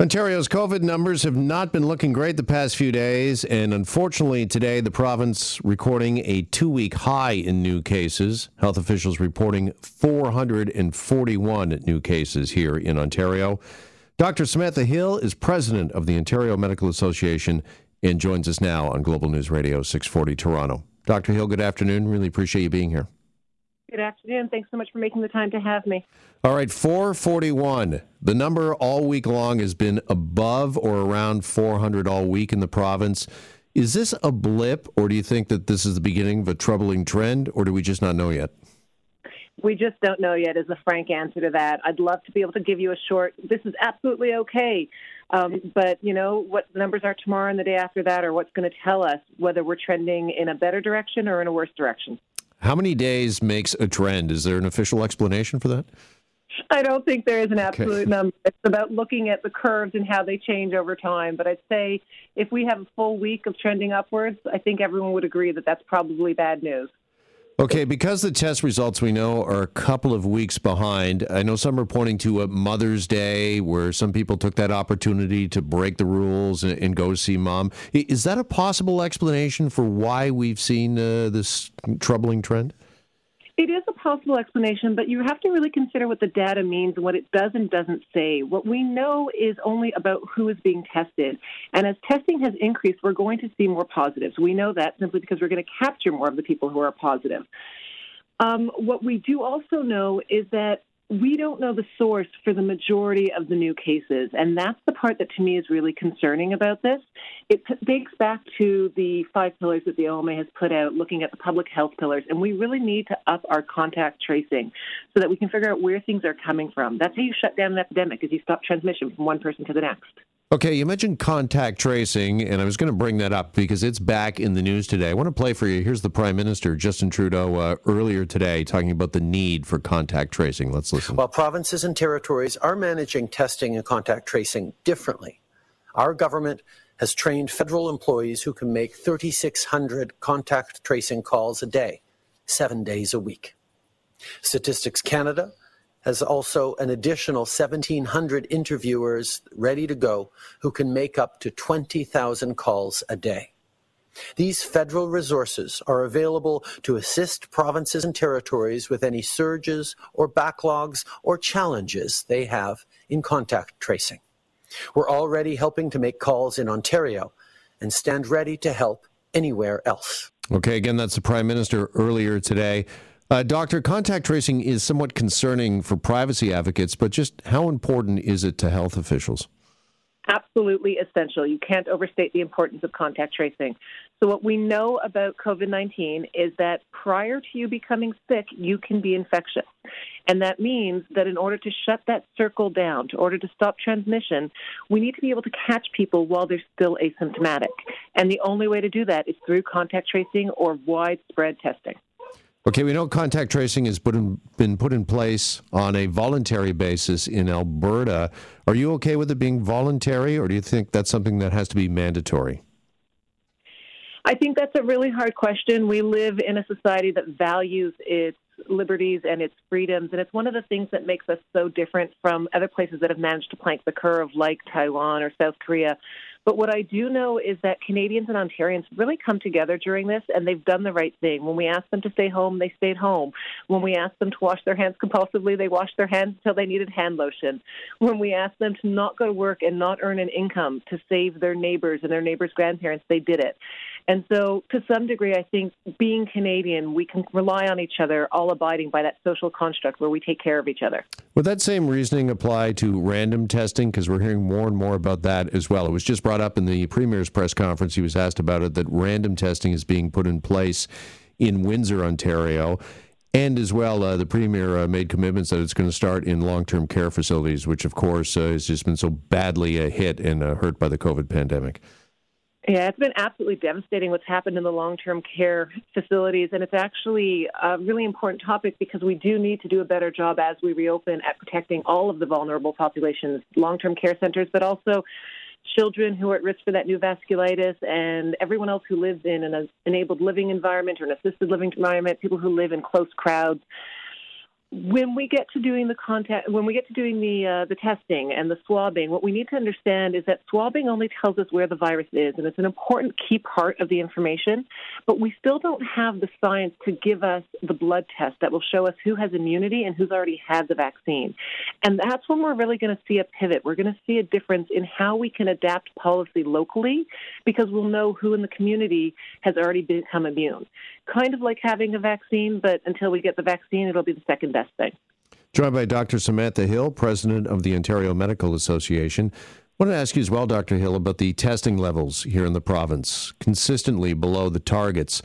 Ontario's COVID numbers have not been looking great the past few days, and unfortunately, today the province recording a two week high in new cases. Health officials reporting 441 new cases here in Ontario. Dr. Samantha Hill is president of the Ontario Medical Association and joins us now on Global News Radio 640 Toronto. Dr. Hill, good afternoon. Really appreciate you being here. Good afternoon. Thanks so much for making the time to have me. All right, 441. The number all week long has been above or around 400 all week in the province. Is this a blip, or do you think that this is the beginning of a troubling trend, or do we just not know yet? We just don't know yet, is a frank answer to that. I'd love to be able to give you a short, this is absolutely okay. Um, but, you know, what the numbers are tomorrow and the day after that are what's going to tell us whether we're trending in a better direction or in a worse direction. How many days makes a trend? Is there an official explanation for that? I don't think there is an absolute okay. number. It's about looking at the curves and how they change over time. But I'd say if we have a full week of trending upwards, I think everyone would agree that that's probably bad news. Okay, because the test results we know are a couple of weeks behind, I know some are pointing to a Mother's Day where some people took that opportunity to break the rules and, and go see mom. Is that a possible explanation for why we've seen uh, this troubling trend? It is a possible explanation, but you have to really consider what the data means and what it does and doesn't say. What we know is only about who is being tested. And as testing has increased, we're going to see more positives. We know that simply because we're going to capture more of the people who are positive. Um, what we do also know is that we don't know the source for the majority of the new cases. And that's the part that to me is really concerning about this. It takes back to the five pillars that the OMA has put out, looking at the public health pillars. And we really need to up our contact tracing so that we can figure out where things are coming from. That's how you shut down an epidemic, is you stop transmission from one person to the next. Okay, you mentioned contact tracing, and I was going to bring that up because it's back in the news today. I want to play for you. Here's the Prime Minister, Justin Trudeau, uh, earlier today talking about the need for contact tracing. Let's listen. While provinces and territories are managing testing and contact tracing differently, our government has trained federal employees who can make 3,600 contact tracing calls a day, seven days a week. Statistics Canada has also an additional 1,700 interviewers ready to go who can make up to 20,000 calls a day. These federal resources are available to assist provinces and territories with any surges or backlogs or challenges they have in contact tracing. We're already helping to make calls in Ontario and stand ready to help anywhere else. Okay, again, that's the Prime Minister earlier today. Uh, doctor, contact tracing is somewhat concerning for privacy advocates, but just how important is it to health officials? Absolutely essential. You can't overstate the importance of contact tracing. So, what we know about COVID 19 is that prior to you becoming sick, you can be infectious. And that means that in order to shut that circle down, in order to stop transmission, we need to be able to catch people while they're still asymptomatic. And the only way to do that is through contact tracing or widespread testing. Okay, we know contact tracing has put in, been put in place on a voluntary basis in Alberta. Are you okay with it being voluntary, or do you think that's something that has to be mandatory? I think that's a really hard question. We live in a society that values its liberties and its freedoms, and it's one of the things that makes us so different from other places that have managed to plank the curve, like Taiwan or South Korea. But what I do know is that Canadians and Ontarians really come together during this, and they've done the right thing. When we asked them to stay home, they stayed home. When we asked them to wash their hands compulsively, they washed their hands until they needed hand lotion. When we asked them to not go to work and not earn an income to save their neighbors and their neighbors' grandparents, they did it. And so, to some degree, I think being Canadian, we can rely on each other, all abiding by that social construct where we take care of each other. Would that same reasoning apply to random testing? Because we're hearing more and more about that as well. It was just brought up in the Premier's press conference. He was asked about it that random testing is being put in place in Windsor, Ontario. And as well, uh, the Premier uh, made commitments that it's going to start in long term care facilities, which, of course, uh, has just been so badly uh, hit and uh, hurt by the COVID pandemic. Yeah, it's been absolutely devastating what's happened in the long term care facilities. And it's actually a really important topic because we do need to do a better job as we reopen at protecting all of the vulnerable populations, long term care centers, but also children who are at risk for that new vasculitis and everyone else who lives in an enabled living environment or an assisted living environment, people who live in close crowds when we get to doing the contact, when we get to doing the uh, the testing and the swabbing, what we need to understand is that swabbing only tells us where the virus is, and it's an important key part of the information. But we still don't have the science to give us the blood test that will show us who has immunity and who's already had the vaccine. And that's when we're really going to see a pivot. We're going to see a difference in how we can adapt policy locally, because we'll know who in the community has already become immune. Kind of like having a vaccine, but until we get the vaccine, it'll be the second Joined by Dr. Samantha Hill, president of the Ontario Medical Association. I want to ask you as well, Dr. Hill, about the testing levels here in the province, consistently below the targets.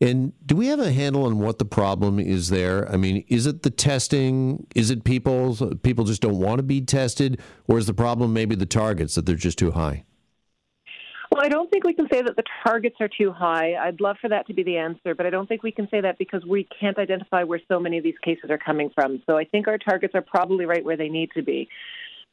And do we have a handle on what the problem is there? I mean, is it the testing? Is it people people just don't want to be tested, or is the problem maybe the targets that they're just too high? I don't think we can say that the targets are too high. I'd love for that to be the answer, but I don't think we can say that because we can't identify where so many of these cases are coming from. So I think our targets are probably right where they need to be.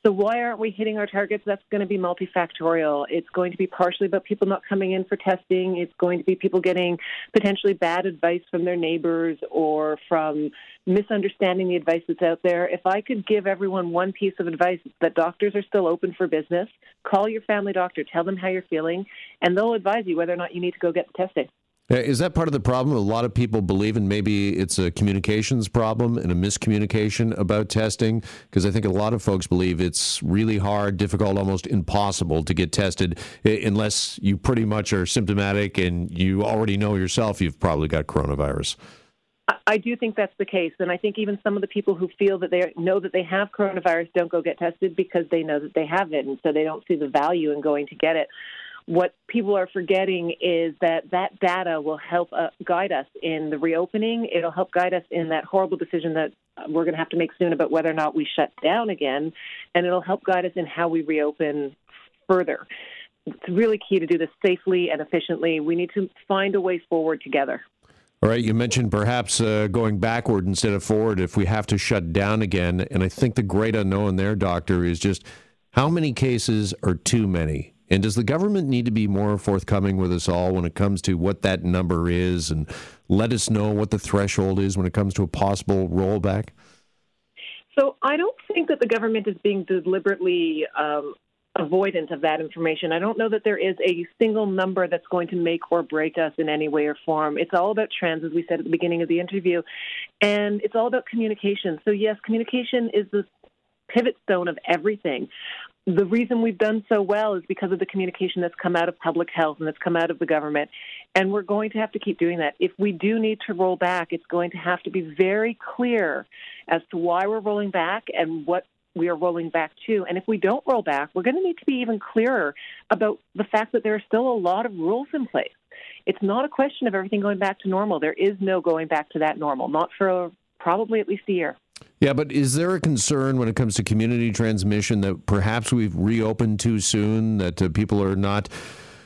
So why aren't we hitting our targets? That's going to be multifactorial. It's going to be partially about people not coming in for testing. It's going to be people getting potentially bad advice from their neighbors or from misunderstanding the advice that's out there. If I could give everyone one piece of advice, that doctors are still open for business. Call your family doctor, tell them how you're feeling, and they'll advise you whether or not you need to go get the testing. Is that part of the problem? A lot of people believe in maybe it's a communications problem and a miscommunication about testing. Because I think a lot of folks believe it's really hard, difficult, almost impossible to get tested unless you pretty much are symptomatic and you already know yourself you've probably got coronavirus. I do think that's the case, and I think even some of the people who feel that they know that they have coronavirus don't go get tested because they know that they have it, and so they don't see the value in going to get it what people are forgetting is that that data will help uh, guide us in the reopening. It'll help guide us in that horrible decision that we're going to have to make soon about whether or not we shut down again, and it'll help guide us in how we reopen further. It's really key to do this safely and efficiently. We need to find a way forward together. All right, you mentioned perhaps uh, going backward instead of forward if we have to shut down again. And I think the great unknown there, doctor, is just how many cases are too many? And does the government need to be more forthcoming with us all when it comes to what that number is and let us know what the threshold is when it comes to a possible rollback? So I don't think that the government is being deliberately um, avoidant of that information. I don't know that there is a single number that's going to make or break us in any way or form. It's all about trends, as we said at the beginning of the interview, and it's all about communication. So, yes, communication is the pivot stone of everything the reason we've done so well is because of the communication that's come out of public health and that's come out of the government. And we're going to have to keep doing that. If we do need to roll back, it's going to have to be very clear as to why we're rolling back and what we are rolling back to. And if we don't roll back, we're going to need to be even clearer about the fact that there are still a lot of rules in place. It's not a question of everything going back to normal. There is no going back to that normal, not for probably at least a year. Yeah, but is there a concern when it comes to community transmission that perhaps we've reopened too soon, that uh, people are not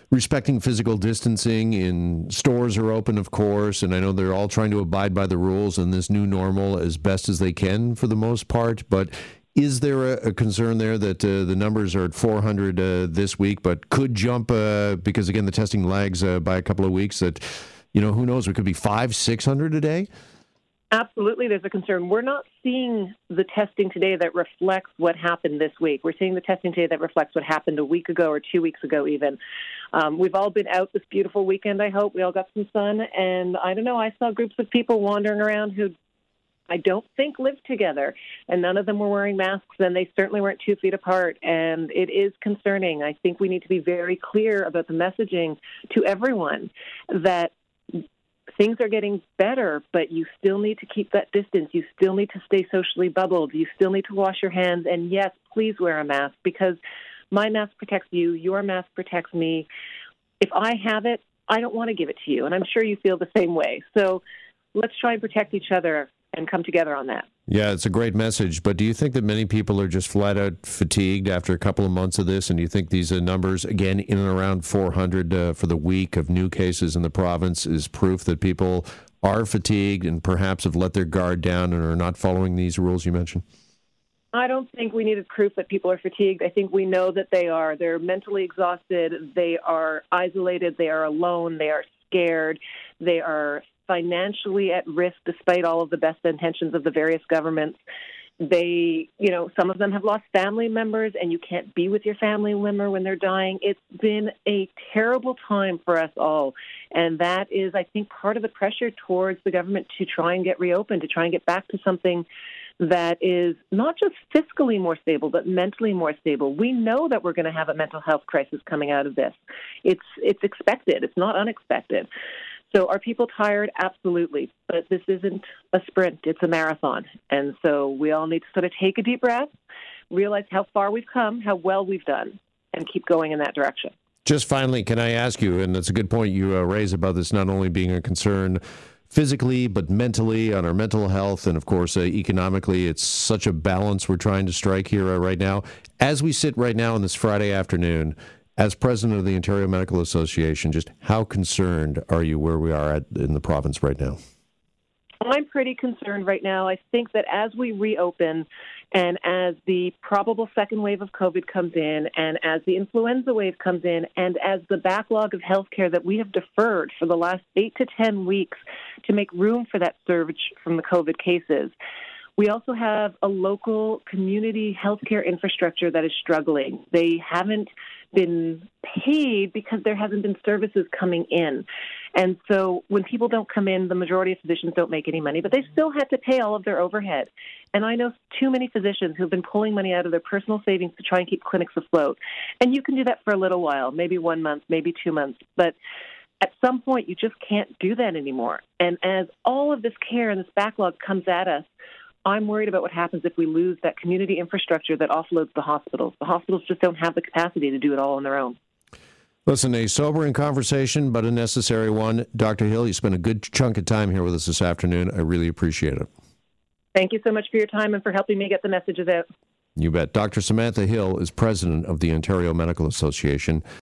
respecting physical distancing and stores are open, of course, and I know they're all trying to abide by the rules in this new normal as best as they can for the most part, but is there a, a concern there that uh, the numbers are at 400 uh, this week, but could jump uh, because again the testing lags uh, by a couple of weeks? That you know who knows, it could be five, 600 a day. Absolutely, there's a concern. We're not seeing the testing today that reflects what happened this week. We're seeing the testing today that reflects what happened a week ago or two weeks ago, even. Um, we've all been out this beautiful weekend, I hope. We all got some sun. And I don't know, I saw groups of people wandering around who I don't think lived together, and none of them were wearing masks, and they certainly weren't two feet apart. And it is concerning. I think we need to be very clear about the messaging to everyone that things are getting better, but you still need to keep that distance. You still need to stay socially bubbled. You still need to wash your hands. And yes, please wear a mask because my mask protects you. Your mask protects me. If I have it, I don't want to give it to you. And I'm sure you feel the same way. So let's try and protect each other and come together on that. Yeah, it's a great message. But do you think that many people are just flat out fatigued after a couple of months of this? And do you think these uh, numbers, again, in and around 400 uh, for the week of new cases in the province, is proof that people are fatigued and perhaps have let their guard down and are not following these rules you mentioned? I don't think we needed proof that people are fatigued. I think we know that they are. They're mentally exhausted. They are isolated. They are alone. They are scared. They are financially at risk despite all of the best intentions of the various governments. They, you know, some of them have lost family members and you can't be with your family member when they're dying. It's been a terrible time for us all. And that is, I think, part of the pressure towards the government to try and get reopened, to try and get back to something that is not just fiscally more stable, but mentally more stable. We know that we're going to have a mental health crisis coming out of this. It's it's expected. It's not unexpected. So are people tired? Absolutely. But this isn't a sprint, it's a marathon. And so we all need to sort of take a deep breath, realize how far we've come, how well we've done, and keep going in that direction. Just finally, can I ask you, and it's a good point you uh, raise about this not only being a concern physically, but mentally, on our mental health, and of course, uh, economically. It's such a balance we're trying to strike here uh, right now. As we sit right now on this Friday afternoon, as president of the Ontario Medical Association, just how concerned are you where we are at in the province right now? I'm pretty concerned right now. I think that as we reopen and as the probable second wave of COVID comes in and as the influenza wave comes in and as the backlog of healthcare that we have deferred for the last eight to 10 weeks to make room for that surge from the COVID cases, we also have a local community healthcare infrastructure that is struggling. They haven't been paid because there hasn't been services coming in. And so when people don't come in, the majority of physicians don't make any money, but they still have to pay all of their overhead. And I know too many physicians who've been pulling money out of their personal savings to try and keep clinics afloat. And you can do that for a little while, maybe one month, maybe two months. But at some point, you just can't do that anymore. And as all of this care and this backlog comes at us, I'm worried about what happens if we lose that community infrastructure that offloads the hospitals. The hospitals just don't have the capacity to do it all on their own. Listen, a sobering conversation, but a necessary one. Dr. Hill, you spent a good chunk of time here with us this afternoon. I really appreciate it. Thank you so much for your time and for helping me get the messages out. You bet. Dr. Samantha Hill is president of the Ontario Medical Association.